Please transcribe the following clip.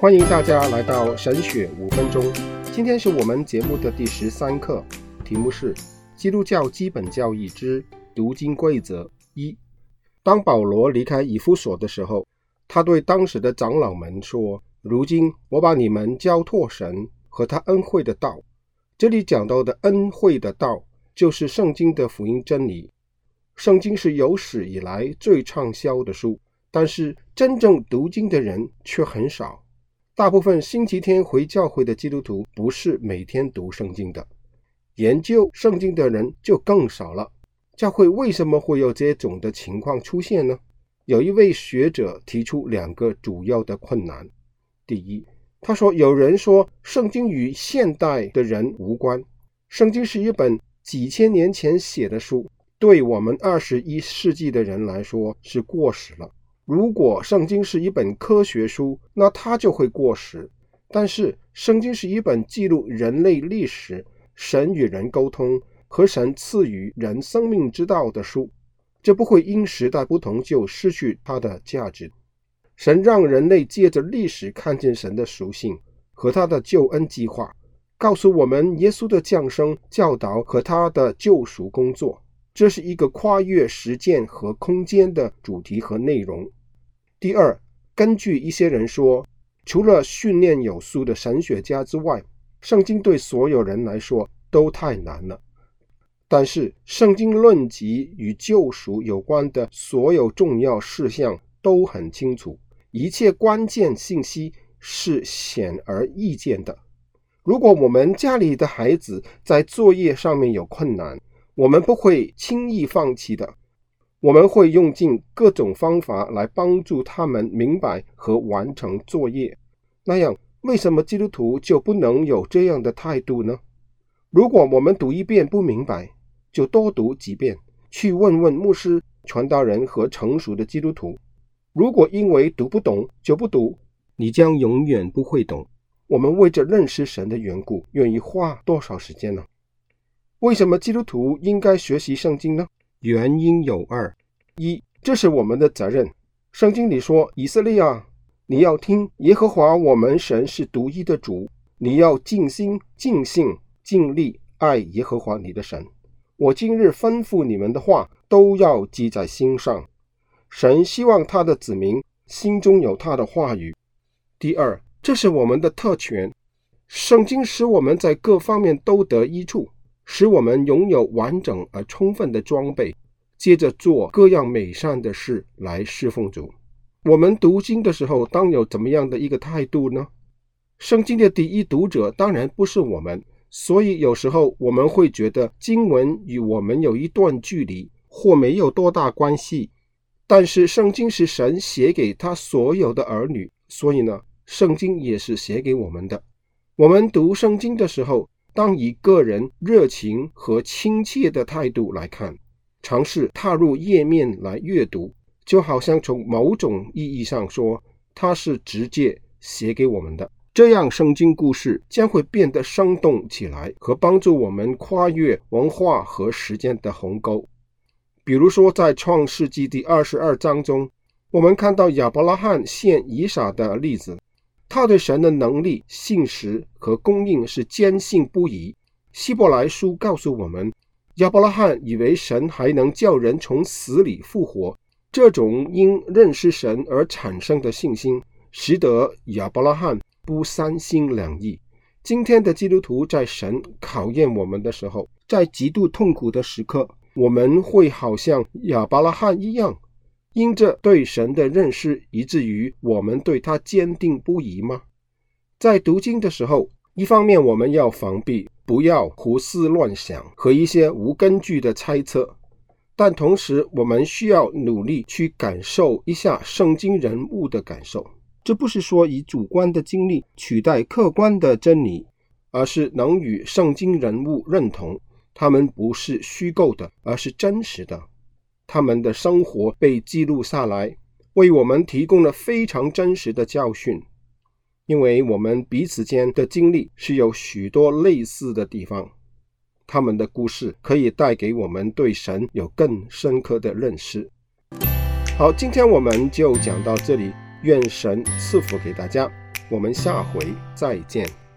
欢迎大家来到神学五分钟。今天是我们节目的第十三课，题目是《基督教基本教义之读经规则一》。当保罗离开以弗所的时候，他对当时的长老们说：“如今我把你们交托神和他恩惠的道。”这里讲到的恩惠的道，就是圣经的福音真理。圣经是有史以来最畅销的书，但是真正读经的人却很少。大部分星期天回教会的基督徒不是每天读圣经的，研究圣经的人就更少了。教会为什么会有这种的情况出现呢？有一位学者提出两个主要的困难。第一，他说有人说圣经与现代的人无关，圣经是一本几千年前写的书，对我们二十一世纪的人来说是过时了。如果圣经是一本科学书，那它就会过时。但是圣经是一本记录人类历史、神与人沟通和神赐予人生命之道的书，这不会因时代不同就失去它的价值。神让人类借着历史看见神的属性和他的救恩计划，告诉我们耶稣的降生、教导和他的救赎工作。这是一个跨越时间和空间的主题和内容。第二，根据一些人说，除了训练有素的神学家之外，圣经对所有人来说都太难了。但是，圣经论及与救赎有关的所有重要事项都很清楚，一切关键信息是显而易见的。如果我们家里的孩子在作业上面有困难，我们不会轻易放弃的。我们会用尽各种方法来帮助他们明白和完成作业。那样，为什么基督徒就不能有这样的态度呢？如果我们读一遍不明白，就多读几遍，去问问牧师、传道人和成熟的基督徒。如果因为读不懂就不读，你将永远不会懂。我们为着认识神的缘故，愿意花多少时间呢？为什么基督徒应该学习圣经呢？原因有二：一，这是我们的责任。圣经里说：“以色列啊，你要听耶和华我们神是独一的主，你要尽心、尽性、尽力爱耶和华你的神。我今日吩咐你们的话，都要记在心上。”神希望他的子民心中有他的话语。第二，这是我们的特权。圣经使我们在各方面都得益处。使我们拥有完整而充分的装备，接着做各样美善的事来侍奉主。我们读经的时候，当有怎么样的一个态度呢？圣经的第一读者当然不是我们，所以有时候我们会觉得经文与我们有一段距离，或没有多大关系。但是圣经是神写给他所有的儿女，所以呢，圣经也是写给我们的。我们读圣经的时候，当以个人热情和亲切的态度来看，尝试踏入页面来阅读，就好像从某种意义上说，它是直接写给我们的。这样，圣经故事将会变得生动起来，和帮助我们跨越文化和时间的鸿沟。比如说，在创世纪第二十二章中，我们看到亚伯拉罕献以撒的例子。他对神的能力、信实和供应是坚信不疑。希伯来书告诉我们，亚伯拉罕以为神还能叫人从死里复活。这种因认识神而产生的信心，使得亚伯拉罕不三心两意。今天的基督徒在神考验我们的时候，在极度痛苦的时刻，我们会好像亚伯拉罕一样。因着对神的认识，以至于我们对他坚定不移吗？在读经的时候，一方面我们要防备，不要胡思乱想和一些无根据的猜测；但同时，我们需要努力去感受一下圣经人物的感受。这不是说以主观的经历取代客观的真理，而是能与圣经人物认同，他们不是虚构的，而是真实的。他们的生活被记录下来，为我们提供了非常真实的教训。因为我们彼此间的经历是有许多类似的地方，他们的故事可以带给我们对神有更深刻的认识。好，今天我们就讲到这里，愿神赐福给大家。我们下回再见。